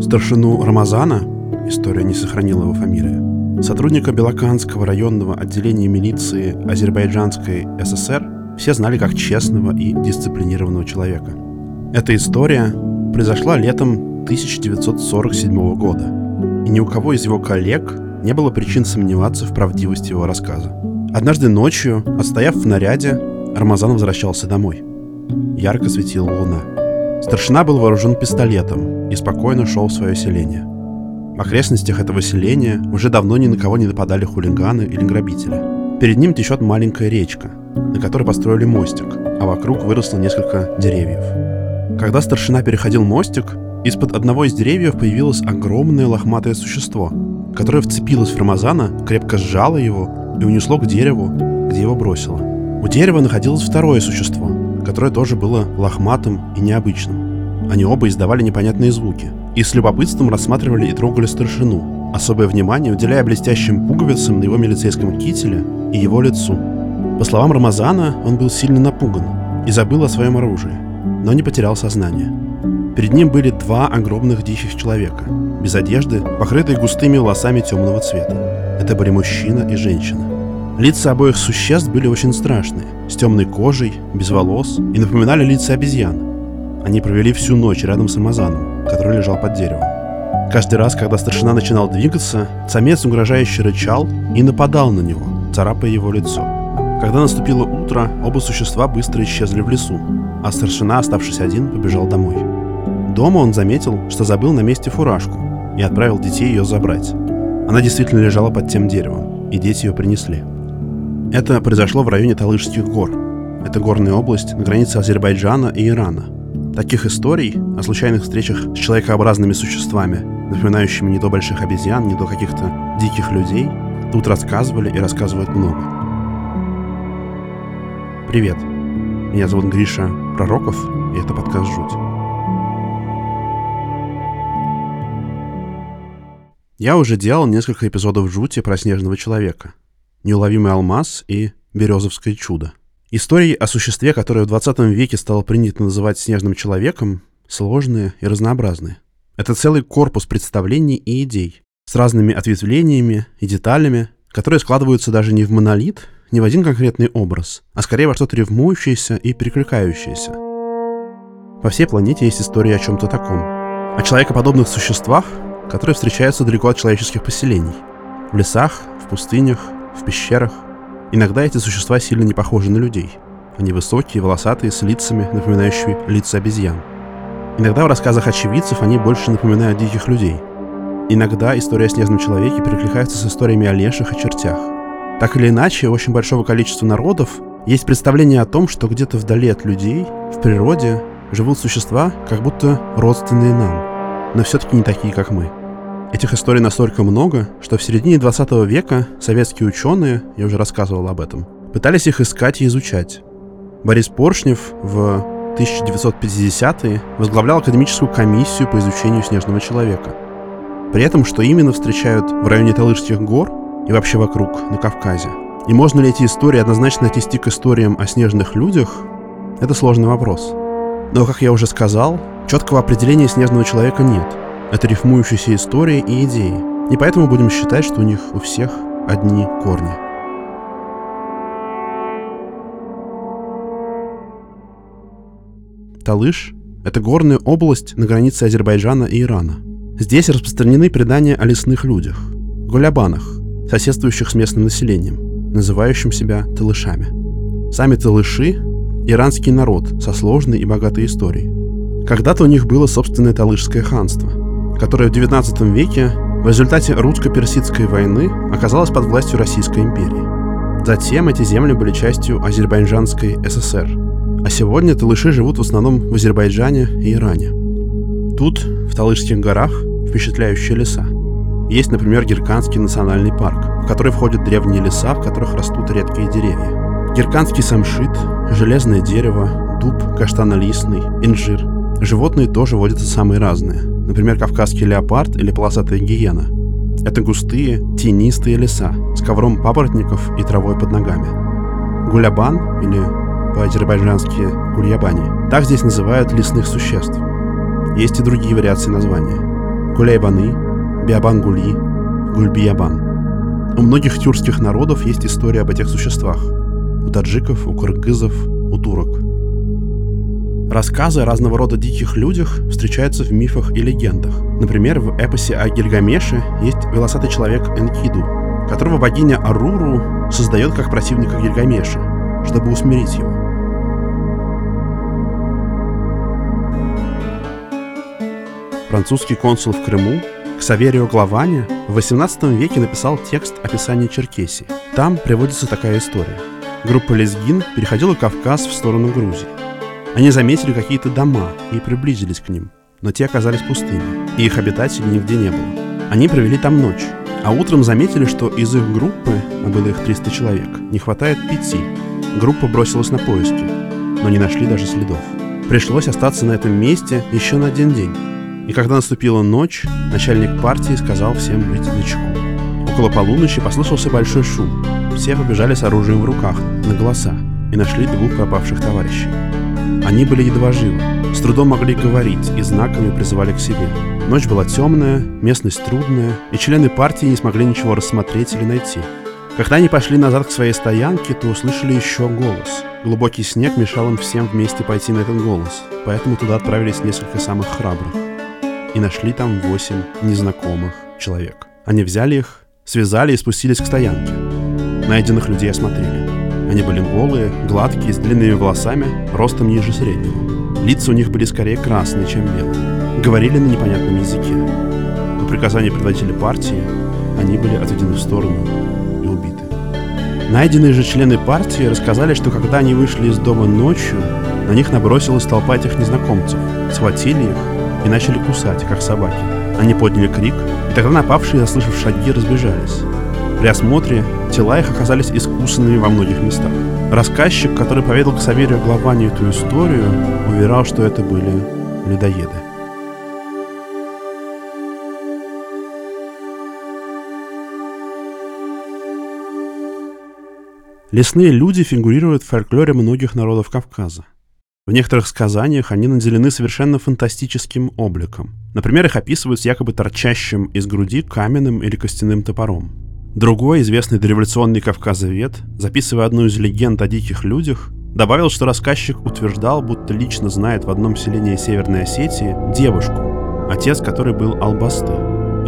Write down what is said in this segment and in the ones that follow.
Старшину Рамазана, история не сохранила его фамилию, сотрудника Белоканского районного отделения милиции Азербайджанской ССР все знали как честного и дисциплинированного человека. Эта история произошла летом 1947 года, и ни у кого из его коллег не было причин сомневаться в правдивости его рассказа. Однажды ночью, отстояв в наряде, Рамазан возвращался домой. Ярко светила луна. Старшина был вооружен пистолетом и спокойно шел в свое селение. В окрестностях этого селения уже давно ни на кого не нападали хулиганы или грабители. Перед ним течет маленькая речка, на которой построили мостик, а вокруг выросло несколько деревьев. Когда старшина переходил мостик, из-под одного из деревьев появилось огромное лохматое существо, которое вцепилось в Рамазана, крепко сжало его и унесло к дереву, где его бросило. У дерева находилось второе существо, которое тоже было лохматым и необычным. Они оба издавали непонятные звуки и с любопытством рассматривали и трогали старшину, особое внимание уделяя блестящим пуговицам на его милицейском кителе и его лицу. По словам Рамазана, он был сильно напуган и забыл о своем оружии, но не потерял сознание. Перед ним были два огромных диких человека, без одежды, покрытые густыми волосами темного цвета. Это были мужчина и женщина. Лица обоих существ были очень страшные, с темной кожей, без волос и напоминали лица обезьян. Они провели всю ночь рядом с Амазаном, который лежал под деревом. Каждый раз, когда старшина начинал двигаться, самец угрожающе рычал и нападал на него, царапая его лицо. Когда наступило утро, оба существа быстро исчезли в лесу, а старшина, оставшись один, побежал домой. Дома он заметил, что забыл на месте фуражку и отправил детей ее забрать. Она действительно лежала под тем деревом, и дети ее принесли. Это произошло в районе Талышских гор. Это горная область на границе Азербайджана и Ирана. Таких историй о случайных встречах с человекообразными существами, напоминающими не то больших обезьян, не то каких-то диких людей, тут рассказывали и рассказывают много. Привет, меня зовут Гриша Пророков, и это подкаст «Жуть». Я уже делал несколько эпизодов «Жути» про снежного человека — «Неуловимый алмаз» и «Березовское чудо». Истории о существе, которое в 20 веке стало принято называть снежным человеком, сложные и разнообразные. Это целый корпус представлений и идей с разными ответвлениями и деталями, которые складываются даже не в монолит, не в один конкретный образ, а скорее во что-то ревмующееся и перекликающееся. По всей планете есть история о чем-то таком. О человекоподобных существах, которые встречаются далеко от человеческих поселений. В лесах, в пустынях, в пещерах. Иногда эти существа сильно не похожи на людей. Они высокие, волосатые, с лицами, напоминающими лица обезьян. Иногда в рассказах очевидцев они больше напоминают диких людей. Иногда история о снежном человеке перекликается с историями о леших и чертях. Так или иначе, у очень большого количества народов есть представление о том, что где-то вдали от людей, в природе, живут существа, как будто родственные нам, но все-таки не такие, как мы. Этих историй настолько много, что в середине 20 века советские ученые, я уже рассказывал об этом, пытались их искать и изучать. Борис Поршнев в 1950-е возглавлял академическую комиссию по изучению снежного человека. При этом, что именно встречают в районе Талышских гор и вообще вокруг, на Кавказе. И можно ли эти истории однозначно отнести к историям о снежных людях, это сложный вопрос. Но, как я уже сказал, четкого определения снежного человека нет – это рифмующиеся истории и идеи. И поэтому будем считать, что у них у всех одни корни. Талыш – это горная область на границе Азербайджана и Ирана. Здесь распространены предания о лесных людях – гулябанах, соседствующих с местным населением, называющим себя талышами. Сами талыши – иранский народ со сложной и богатой историей. Когда-то у них было собственное Талышское ханство – которая в XIX веке в результате русско-персидской войны оказалась под властью Российской империи. Затем эти земли были частью Азербайджанской ССР, а сегодня талыши живут в основном в Азербайджане и Иране. Тут, в Талышских горах, впечатляющие леса. Есть, например, Герканский национальный парк, в который входят древние леса, в которых растут редкие деревья. Герканский самшит, железное дерево, дуб каштанолистный, инжир. Животные тоже водятся самые разные – например, кавказский леопард или полосатая гиена. Это густые, тенистые леса с ковром папоротников и травой под ногами. Гулябан, или по-азербайджански гульябани, так здесь называют лесных существ. Есть и другие вариации названия. Кулейбаны, Биабангули, Гульбиябан. У многих тюркских народов есть история об этих существах. У таджиков, у кыргызов, у турок. Рассказы о разного рода диких людях встречаются в мифах и легендах. Например, в эпосе о Гильгамеше есть волосатый человек Энкиду, которого богиня Аруру создает как противника Гильгамеша, чтобы усмирить его. Французский консул в Крыму Ксаверио Главаня в XVIII веке написал текст описания Черкесии. Там приводится такая история. Группа лезгин переходила Кавказ в сторону Грузии. Они заметили какие-то дома и приблизились к ним, но те оказались пустыми, и их обитателей нигде не было. Они провели там ночь, а утром заметили, что из их группы, а было их 300 человек, не хватает пяти. Группа бросилась на поиски, но не нашли даже следов. Пришлось остаться на этом месте еще на один день. И когда наступила ночь, начальник партии сказал всем быть начеку. Около полуночи послышался большой шум. Все побежали с оружием в руках, на голоса, и нашли двух пропавших товарищей. Они были едва живы, с трудом могли говорить и знаками призывали к себе. Ночь была темная, местность трудная, и члены партии не смогли ничего рассмотреть или найти. Когда они пошли назад к своей стоянке, то услышали еще голос. Глубокий снег мешал им всем вместе пойти на этот голос, поэтому туда отправились несколько самых храбрых. И нашли там восемь незнакомых человек. Они взяли их, связали и спустились к стоянке. Найденных людей осмотрели. Они были голые, гладкие, с длинными волосами, ростом ниже среднего. Лица у них были скорее красные, чем белые. Говорили на непонятном языке. По приказанию предводителя партии они были отведены в сторону и убиты. Найденные же члены партии рассказали, что когда они вышли из дома ночью, на них набросилась толпа этих незнакомцев, схватили их и начали кусать, как собаки. Они подняли крик, и тогда напавшие, заслышав шаги, разбежались. При осмотре тела их оказались искусанными во многих местах. Рассказчик, который поведал к Саверию Главанию эту историю, уверял, что это были людоеды. Лесные люди фигурируют в фольклоре многих народов Кавказа. В некоторых сказаниях они наделены совершенно фантастическим обликом. Например, их описывают с якобы торчащим из груди каменным или костяным топором. Другой, известный дореволюционный кавказовед, записывая одну из легенд о диких людях, добавил, что рассказчик утверждал, будто лично знает в одном селении Северной Осетии девушку, отец которой был Албасты.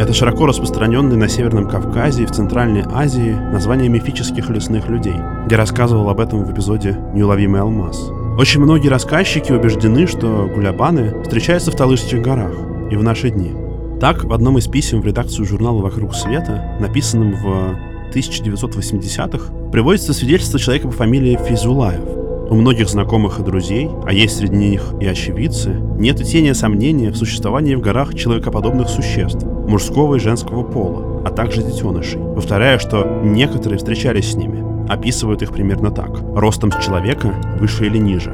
Это широко распространенный на Северном Кавказе и в Центральной Азии название мифических лесных людей, где рассказывал об этом в эпизоде «Неуловимый алмаз». Очень многие рассказчики убеждены, что гулябаны встречаются в Талышских горах и в наши дни – так, в одном из писем в редакцию журнала «Вокруг света», написанном в 1980-х, приводится свидетельство человека по фамилии Физулаев. У многих знакомых и друзей, а есть среди них и очевидцы, нет и тени сомнения в существовании в горах человекоподобных существ, мужского и женского пола, а также детенышей, повторяя, что некоторые встречались с ними, описывают их примерно так. Ростом с человека выше или ниже,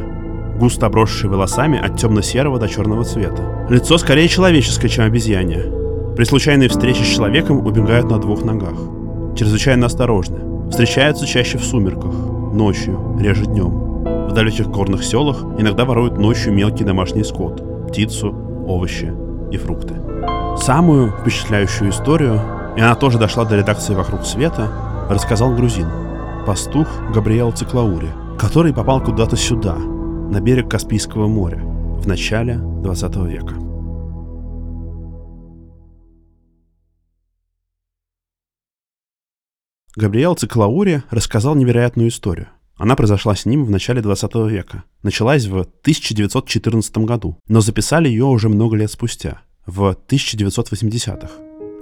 густо обросший волосами от темно-серого до черного цвета. Лицо скорее человеческое, чем обезьянье. При случайной встрече с человеком убегают на двух ногах. Чрезвычайно осторожны. Встречаются чаще в сумерках, ночью, реже днем. В далеких горных селах иногда воруют ночью мелкий домашний скот, птицу, овощи и фрукты. Самую впечатляющую историю, и она тоже дошла до редакции «Вокруг света», рассказал грузин, пастух Габриэл Циклаури, который попал куда-то сюда, на берег Каспийского моря в начале 20 века. Габриэл Циклаури рассказал невероятную историю. Она произошла с ним в начале 20 века. Началась в 1914 году, но записали ее уже много лет спустя, в 1980-х.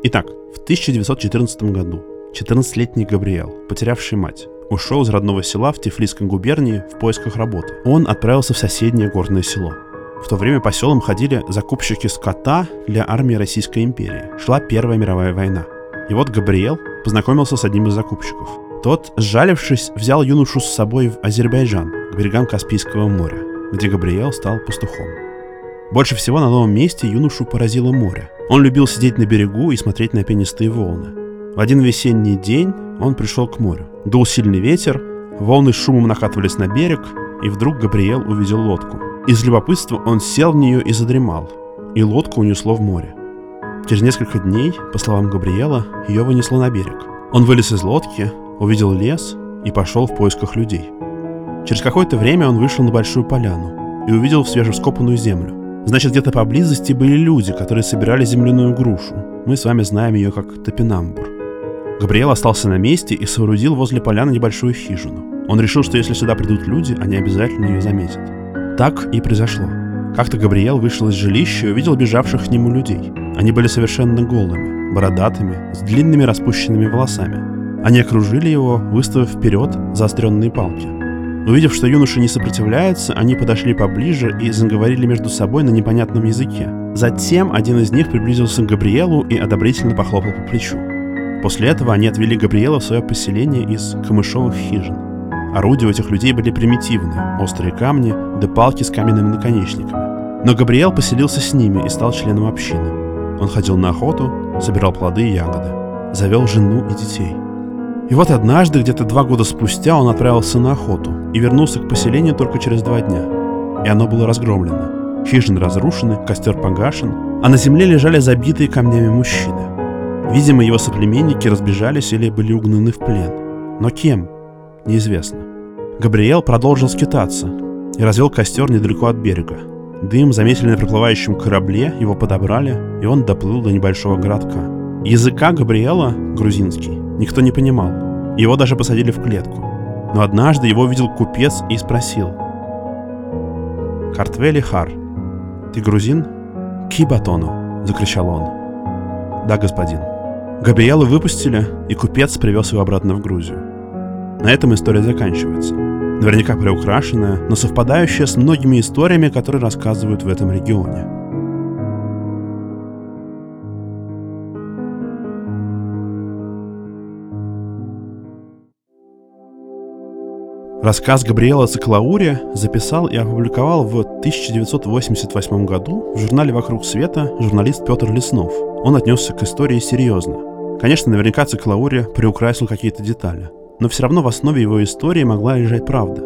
Итак, в 1914 году 14-летний Габриэл, потерявший мать, ушел из родного села в Тифлисской губернии в поисках работы. Он отправился в соседнее горное село. В то время по селам ходили закупщики скота для армии Российской империи. Шла Первая мировая война. И вот Габриэл познакомился с одним из закупщиков. Тот, сжалившись, взял юношу с собой в Азербайджан, к берегам Каспийского моря, где Габриэл стал пастухом. Больше всего на новом месте юношу поразило море. Он любил сидеть на берегу и смотреть на пенистые волны. В один весенний день он пришел к морю. Дул сильный ветер, волны шумом накатывались на берег, и вдруг Габриэл увидел лодку. Из любопытства он сел в нее и задремал, и лодку унесло в море. Через несколько дней, по словам Габриэла, ее вынесло на берег. Он вылез из лодки, увидел лес и пошел в поисках людей. Через какое-то время он вышел на большую поляну и увидел свежескопанную землю. Значит, где-то поблизости были люди, которые собирали земляную грушу. Мы с вами знаем ее как топинамбур. Габриэл остался на месте и соорудил возле поляны небольшую хижину. Он решил, что если сюда придут люди, они обязательно ее заметят. Так и произошло. Как-то Габриэл вышел из жилища и увидел бежавших к нему людей. Они были совершенно голыми, бородатыми, с длинными распущенными волосами. Они окружили его, выставив вперед заостренные палки. Увидев, что юноша не сопротивляется, они подошли поближе и заговорили между собой на непонятном языке. Затем один из них приблизился к Габриэлу и одобрительно похлопал по плечу. После этого они отвели Габриэла в свое поселение из камышовых хижин. Орудия у этих людей были примитивные, острые камни да палки с каменными наконечниками. Но Габриэл поселился с ними и стал членом общины. Он ходил на охоту, собирал плоды и ягоды, завел жену и детей. И вот однажды, где-то два года спустя, он отправился на охоту и вернулся к поселению только через два дня. И оно было разгромлено. Хижины разрушены, костер погашен, а на земле лежали забитые камнями мужчины. Видимо, его соплеменники разбежались или были угнаны в плен. Но кем? Неизвестно. Габриэл продолжил скитаться и развел костер недалеко от берега. Дым заметили на приплывающем корабле, его подобрали, и он доплыл до небольшого городка. Языка Габриэла, грузинский, никто не понимал. Его даже посадили в клетку. Но однажды его увидел купец и спросил. «Картвели Хар, ты грузин?» «Кибатону!» — закричал он. «Да, господин». Габриэла выпустили, и купец привез его обратно в Грузию. На этом история заканчивается. Наверняка приукрашенная, но совпадающая с многими историями, которые рассказывают в этом регионе. Рассказ Габриэла Циклаури записал и опубликовал в 1988 году в журнале «Вокруг света» журналист Петр Леснов. Он отнесся к истории серьезно. Конечно, наверняка Циклаури приукрасил какие-то детали – но все равно в основе его истории могла лежать правда.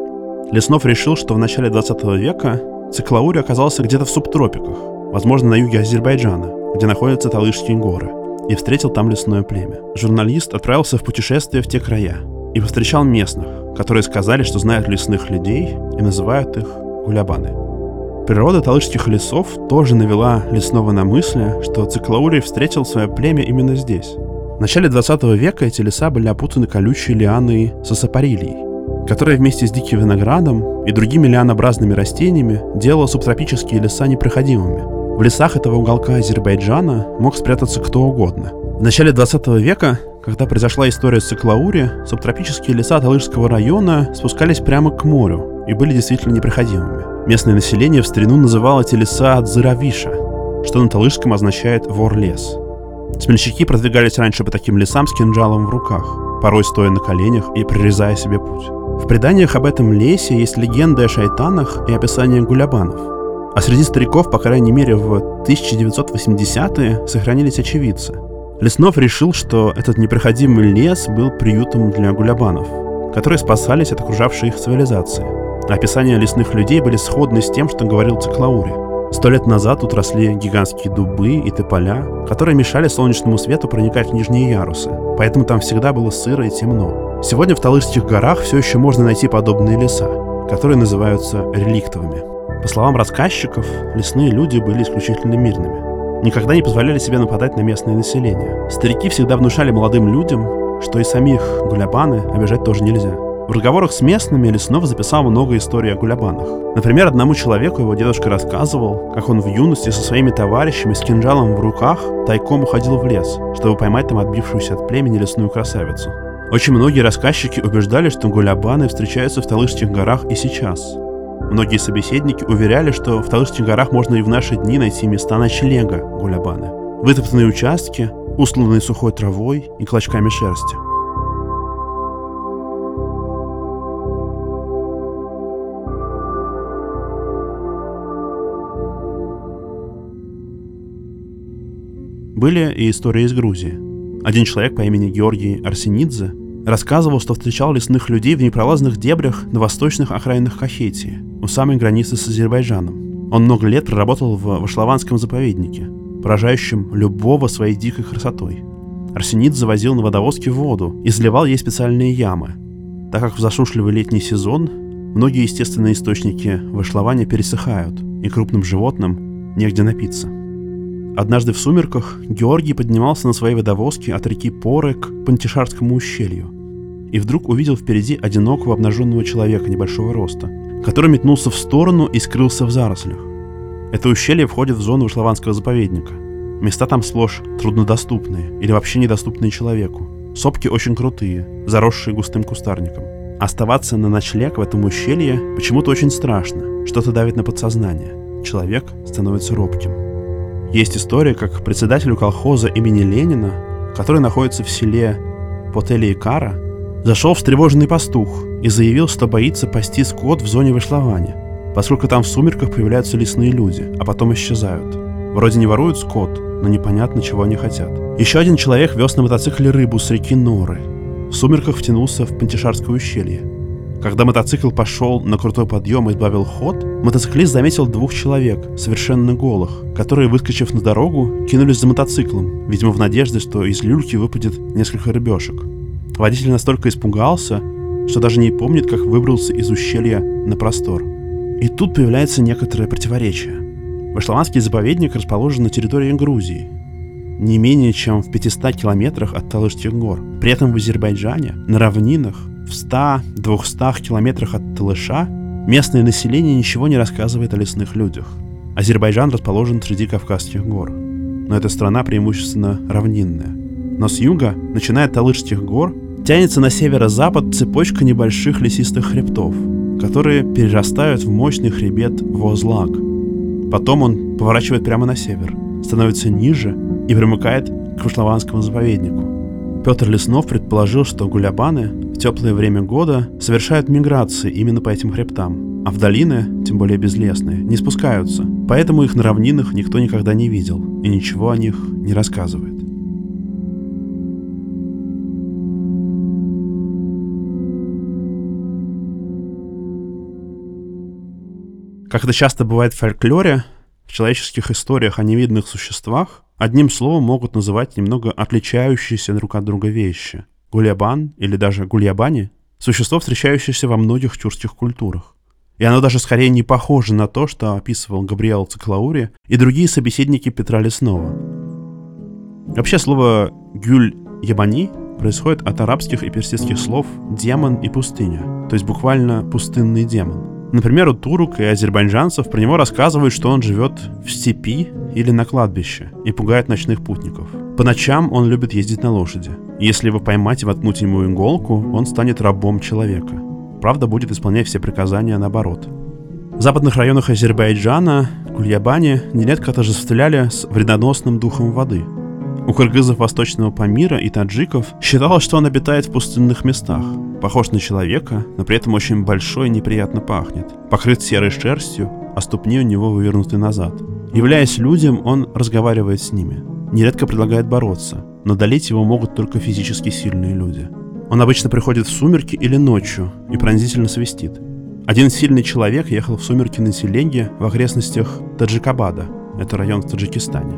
Леснов решил, что в начале 20 века Циклаури оказался где-то в субтропиках, возможно, на юге Азербайджана, где находятся Талышские горы, и встретил там лесное племя. Журналист отправился в путешествие в те края и повстречал местных, которые сказали, что знают лесных людей и называют их гулябаны. Природа талышских лесов тоже навела лесного на мысли, что Циклаурий встретил свое племя именно здесь. В начале 20 века эти леса были опутаны колючей лианой сосапарилией, которая вместе с диким виноградом и другими лианообразными растениями делала субтропические леса непроходимыми. В лесах этого уголка Азербайджана мог спрятаться кто угодно. В начале 20 века, когда произошла история с Циклаури, субтропические леса Талышского района спускались прямо к морю и были действительно непроходимыми. Местное население в старину называло эти леса Дзыравиша, что на талышском означает «вор-лес». Смельчаки продвигались раньше по таким лесам с кинжалом в руках, порой стоя на коленях и прорезая себе путь. В преданиях об этом лесе есть легенды о шайтанах и описание гулябанов. А среди стариков, по крайней мере в 1980-е, сохранились очевидцы. Леснов решил, что этот непроходимый лес был приютом для гулябанов, которые спасались от окружавшей их цивилизации. Описания лесных людей были сходны с тем, что говорил Циклаури – Сто лет назад тут росли гигантские дубы и тополя, которые мешали солнечному свету проникать в нижние ярусы, поэтому там всегда было сыро и темно. Сегодня в Талышских горах все еще можно найти подобные леса, которые называются реликтовыми. По словам рассказчиков, лесные люди были исключительно мирными. Никогда не позволяли себе нападать на местное население. Старики всегда внушали молодым людям, что и самих гулябаны обижать тоже нельзя. В разговорах с местными Леснов записал много историй о гулябанах. Например, одному человеку его дедушка рассказывал, как он в юности со своими товарищами с кинжалом в руках тайком уходил в лес, чтобы поймать там отбившуюся от племени лесную красавицу. Очень многие рассказчики убеждали, что гулябаны встречаются в Талышских горах и сейчас. Многие собеседники уверяли, что в Талышских горах можно и в наши дни найти места ночлега гулябаны. Вытоптанные участки, усланные сухой травой и клочками шерсти – Были и истории из Грузии. Один человек по имени Георгий Арсенидзе рассказывал, что встречал лесных людей в непролазных дебрях на восточных окраинах Кахетии, у самой границы с Азербайджаном. Он много лет проработал в Вашлованском заповеднике, поражающим любого своей дикой красотой. Арсенид завозил на водовозке воду и заливал ей специальные ямы, так как в засушливый летний сезон многие естественные источники вышлования пересыхают, и крупным животным негде напиться. Однажды в сумерках Георгий поднимался на своей водовозке от реки Поры к Пантишарскому ущелью и вдруг увидел впереди одинокого обнаженного человека небольшого роста, который метнулся в сторону и скрылся в зарослях. Это ущелье входит в зону Вышлованского заповедника. Места там сплошь труднодоступные или вообще недоступные человеку. Сопки очень крутые, заросшие густым кустарником. Оставаться на ночлег в этом ущелье почему-то очень страшно, что-то давит на подсознание. Человек становится робким. Есть история, как председателю колхоза имени Ленина, который находится в селе Потели и Кара, зашел встревоженный пастух и заявил, что боится пасти скот в зоне вышлования, поскольку там в сумерках появляются лесные люди, а потом исчезают. Вроде не воруют скот, но непонятно, чего они хотят. Еще один человек вез на мотоцикле рыбу с реки Норы. В сумерках втянулся в Пантишарское ущелье. Когда мотоцикл пошел на крутой подъем и избавил ход, мотоциклист заметил двух человек, совершенно голых, которые, выскочив на дорогу, кинулись за мотоциклом, видимо в надежде, что из люльки выпадет несколько рыбешек. Водитель настолько испугался, что даже не помнит, как выбрался из ущелья на простор. И тут появляется некоторое противоречие. Вышлованский заповедник расположен на территории Грузии, не менее чем в 500 километрах от Талышских гор. При этом в Азербайджане, на равнинах, в 100-200 километрах от Талыша местное население ничего не рассказывает о лесных людях. Азербайджан расположен среди Кавказских гор, но эта страна преимущественно равнинная. Но с юга, начиная от Талышских гор, тянется на северо-запад цепочка небольших лесистых хребтов, которые перерастают в мощный хребет Возлак. Потом он поворачивает прямо на север, становится ниже и примыкает к Вышлованскому заповеднику. Петр Леснов предположил, что гулябаны теплое время года совершают миграции именно по этим хребтам, а в долины, тем более безлесные, не спускаются, поэтому их на равнинах никто никогда не видел и ничего о них не рассказывает. Как это часто бывает в фольклоре, в человеческих историях о невидных существах одним словом могут называть немного отличающиеся друг от друга вещи. Гулябан или даже гульябани – существо, встречающееся во многих тюркских культурах. И оно даже скорее не похоже на то, что описывал Габриэл Циклаури и другие собеседники Петра Лесного. Вообще слово «гюль-ябани» происходит от арабских и персидских слов «демон» и «пустыня», то есть буквально «пустынный демон». Например, у турок и азербайджанцев про него рассказывают, что он живет в степи или на кладбище и пугает ночных путников. По ночам он любит ездить на лошади. Если его поймать и воткнуть ему иголку, он станет рабом человека. Правда, будет исполнять все приказания наоборот. В западных районах Азербайджана Кульябани нередко отождествляли с вредоносным духом воды – у кыргызов Восточного Памира и таджиков считалось, что он обитает в пустынных местах. Похож на человека, но при этом очень большой и неприятно пахнет. Покрыт серой шерстью, а ступни у него вывернуты назад. Являясь людям, он разговаривает с ними. Нередко предлагает бороться, но долить его могут только физически сильные люди. Он обычно приходит в сумерки или ночью и пронзительно свистит. Один сильный человек ехал в сумерки на телеге в окрестностях Таджикабада, это район в Таджикистане.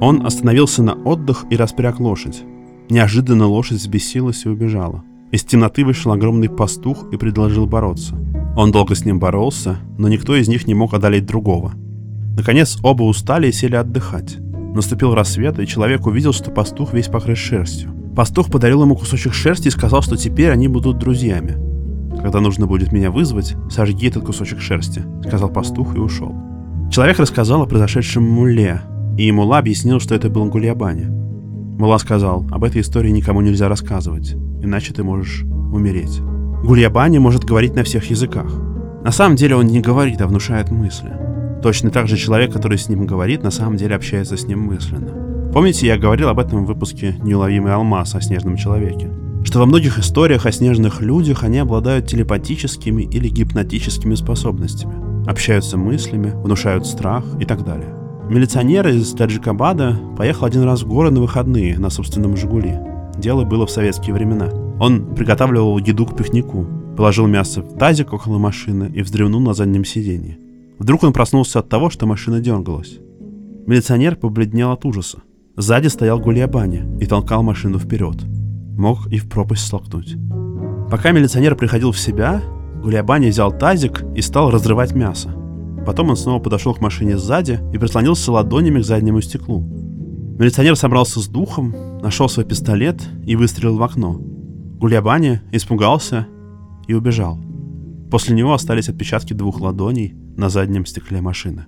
Он остановился на отдых и распряг лошадь. Неожиданно лошадь взбесилась и убежала. Из темноты вышел огромный пастух и предложил бороться. Он долго с ним боролся, но никто из них не мог одолеть другого. Наконец оба устали и сели отдыхать. Наступил рассвет, и человек увидел, что пастух весь покрыт шерстью. Пастух подарил ему кусочек шерсти и сказал, что теперь они будут друзьями. «Когда нужно будет меня вызвать, сожги этот кусочек шерсти», — сказал пастух и ушел. Человек рассказал о произошедшем муле, и Мула объяснил, что это был Гульябаня. Мула сказал, об этой истории никому нельзя рассказывать, иначе ты можешь умереть. Гульябани может говорить на всех языках. На самом деле он не говорит, а внушает мысли. Точно так же человек, который с ним говорит, на самом деле общается с ним мысленно. Помните, я говорил об этом в выпуске «Неуловимый алмаз» о снежном человеке? Что во многих историях о снежных людях они обладают телепатическими или гипнотическими способностями, общаются мыслями, внушают страх и так далее. Милиционер из Таджикабада поехал один раз в горы на выходные на собственном «Жигули». Дело было в советские времена. Он приготавливал еду к пикнику, положил мясо в тазик около машины и вздремнул на заднем сиденье. Вдруг он проснулся от того, что машина дергалась. Милиционер побледнел от ужаса. Сзади стоял Гулиабаня и толкал машину вперед. Мог и в пропасть столкнуть. Пока милиционер приходил в себя, Гулиабаня взял тазик и стал разрывать мясо. Потом он снова подошел к машине сзади и прислонился ладонями к заднему стеклу. Милиционер собрался с духом, нашел свой пистолет и выстрелил в окно. Гулиабаня испугался и убежал. После него остались отпечатки двух ладоней на заднем стекле машины.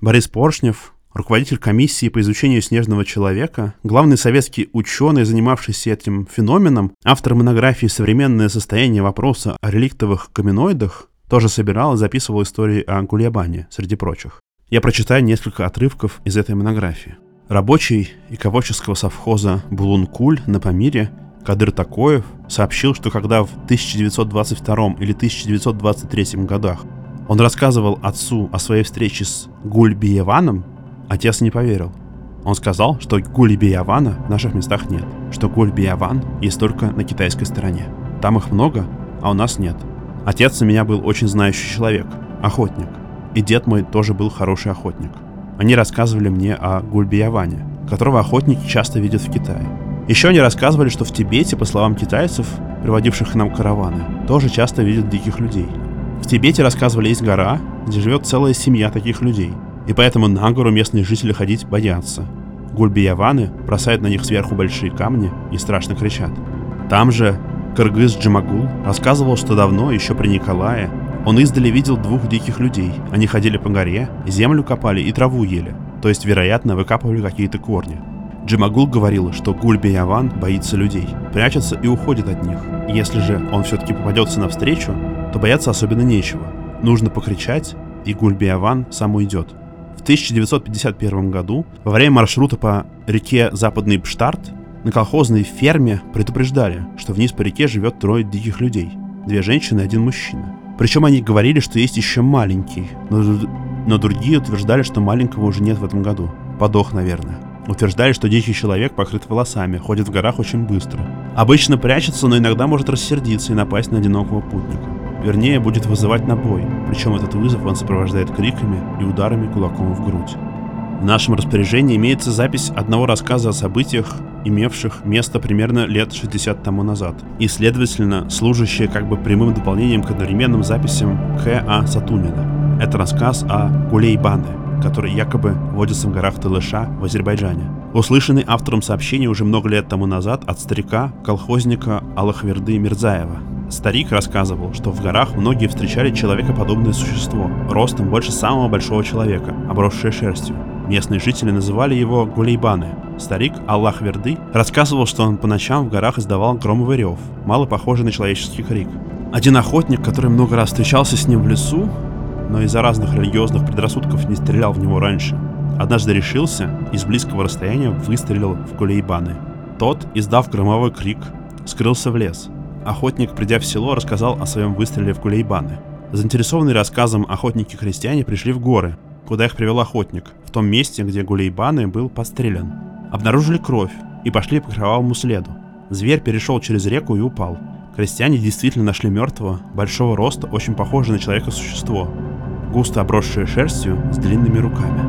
Борис Поршнев, руководитель комиссии по изучению снежного человека, главный советский ученый, занимавшийся этим феноменом, автор монографии «Современное состояние вопроса о реликтовых каменоидах», тоже собирал и записывал истории о Гульябане, среди прочих. Я прочитаю несколько отрывков из этой монографии. Рабочий Иководческого совхоза Булункуль на Памире Кадыр Такоев сообщил, что когда в 1922 или 1923 годах он рассказывал отцу о своей встрече с Гульбиеваном, отец не поверил. Он сказал, что Гульбиевана в наших местах нет, что Гульбиеван есть только на китайской стороне. Там их много, а у нас нет. Отец у меня был очень знающий человек, охотник. И дед мой тоже был хороший охотник. Они рассказывали мне о Гульбиеване, которого охотники часто видят в Китае. Еще они рассказывали, что в Тибете, по словам китайцев, приводивших к нам караваны, тоже часто видят диких людей – в Тибете, рассказывали, есть гора, где живет целая семья таких людей. И поэтому на гору местные жители ходить боятся. Гульбияваны бросают на них сверху большие камни и страшно кричат. Там же Кыргыз Джамагул рассказывал, что давно, еще при Николае, он издали видел двух диких людей. Они ходили по горе, землю копали и траву ели, то есть, вероятно, выкапывали какие-то корни. Джимагул говорил, что Гульбияван боится людей, прячется и уходит от них. Если же он все-таки попадется навстречу, то бояться особенно нечего. Нужно покричать, и Гульбиаван сам уйдет. В 1951 году, во время маршрута по реке Западный Пштарт, на колхозной ферме предупреждали, что вниз по реке живет трое диких людей. Две женщины и один мужчина. Причем они говорили, что есть еще маленький, но, но другие утверждали, что маленького уже нет в этом году. Подох, наверное. Утверждали, что дикий человек покрыт волосами, ходит в горах очень быстро. Обычно прячется, но иногда может рассердиться и напасть на одинокого путника вернее, будет вызывать на бой, причем этот вызов он сопровождает криками и ударами кулаком в грудь. В нашем распоряжении имеется запись одного рассказа о событиях, имевших место примерно лет 60 тому назад, и, следовательно, служащая как бы прямым дополнением к одновременным записям К.А. Сатунина. Это рассказ о Гулейбане, который якобы водится в горах Талыша в Азербайджане. Услышанный автором сообщения уже много лет тому назад от старика, колхозника Аллахверды Мирзаева, Старик рассказывал, что в горах многие встречали человекоподобное существо, ростом больше самого большого человека, обросшее шерстью. Местные жители называли его Гулейбаны. Старик Аллах Верды рассказывал, что он по ночам в горах издавал громовый рев, мало похожий на человеческий крик. Один охотник, который много раз встречался с ним в лесу, но из-за разных религиозных предрассудков не стрелял в него раньше, однажды решился и с близкого расстояния выстрелил в Гулейбаны. Тот, издав громовой крик, скрылся в лес, охотник, придя в село, рассказал о своем выстреле в Кулейбаны. Заинтересованные рассказом охотники-христиане пришли в горы, куда их привел охотник, в том месте, где Гулейбаны был подстрелен. Обнаружили кровь и пошли по кровавому следу. Зверь перешел через реку и упал. Крестьяне действительно нашли мертвого, большого роста, очень похожее на человека существо, густо обросшее шерстью с длинными руками.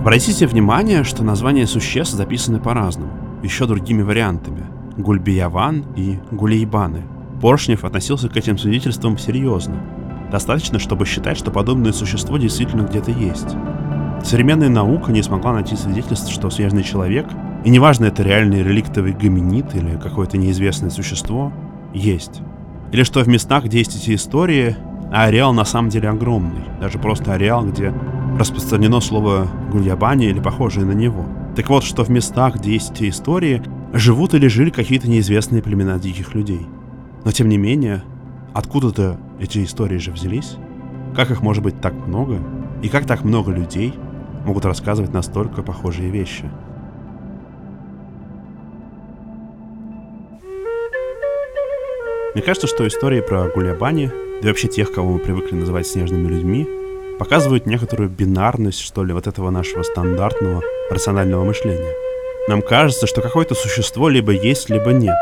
Обратите внимание, что названия существ записаны по-разному, еще другими вариантами. Гульбияван и Гулейбаны. Поршнев относился к этим свидетельствам серьезно. Достаточно, чтобы считать, что подобное существо действительно где-то есть. Современная наука не смогла найти свидетельств, что снежный человек, и неважно, это реальный реликтовый гоминид или какое-то неизвестное существо, есть. Или что в местах, где есть эти истории, а ареал на самом деле огромный. Даже просто ареал, где распространено слово гульябани или похожее на него. Так вот, что в местах, где есть эти истории, живут или жили какие-то неизвестные племена диких людей. Но тем не менее, откуда-то эти истории же взялись? Как их может быть так много? И как так много людей могут рассказывать настолько похожие вещи? Мне кажется, что истории про Гулябани, да и вообще тех, кого мы привыкли называть снежными людьми, показывают некоторую бинарность, что ли, вот этого нашего стандартного рационального мышления. Нам кажется, что какое-то существо либо есть, либо нет.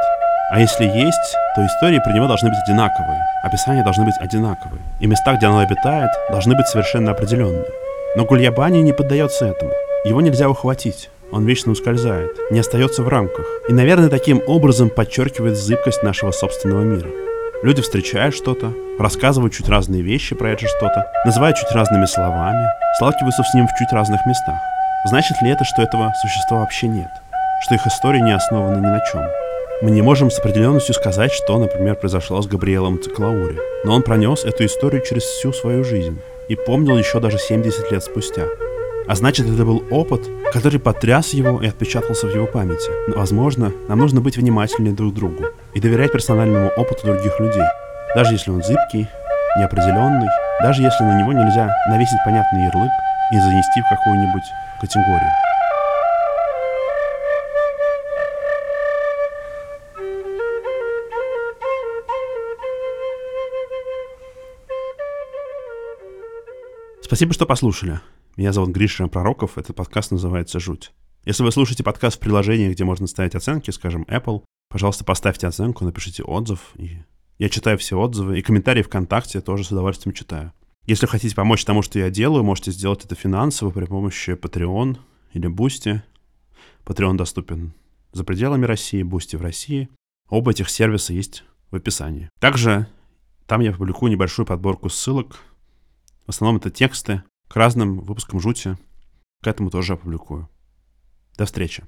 А если есть, то истории про него должны быть одинаковые, описания должны быть одинаковые, и места, где оно обитает, должны быть совершенно определенные. Но Гульябани не поддается этому. Его нельзя ухватить. Он вечно ускользает, не остается в рамках. И, наверное, таким образом подчеркивает зыбкость нашего собственного мира. Люди встречают что-то, рассказывают чуть разные вещи про это что-то, называют чуть разными словами, сталкиваются с ним в чуть разных местах. Значит ли это, что этого существа вообще нет? Что их история не основана ни на чем? Мы не можем с определенностью сказать, что, например, произошло с Габриэлом Циклаури, но он пронес эту историю через всю свою жизнь и помнил еще даже 70 лет спустя. А значит, это был опыт, который потряс его и отпечатался в его памяти. Но, возможно, нам нужно быть внимательнее друг другу и доверять персональному опыту других людей, даже если он зыбкий, неопределенный, даже если на него нельзя навесить понятный ярлык и занести в какую-нибудь категорию. Спасибо, что послушали. Меня зовут Гриша Пророков, этот подкаст называется «Жуть». Если вы слушаете подкаст в приложении, где можно ставить оценки, скажем, Apple, пожалуйста, поставьте оценку, напишите отзыв. И я читаю все отзывы, и комментарии ВКонтакте тоже с удовольствием читаю. Если хотите помочь тому, что я делаю, можете сделать это финансово при помощи Patreon или Boosty. Patreon доступен за пределами России, Boosty в России. Оба этих сервиса есть в описании. Также там я публикую небольшую подборку ссылок. В основном это тексты, к разным выпускам жути. К этому тоже опубликую. До встречи.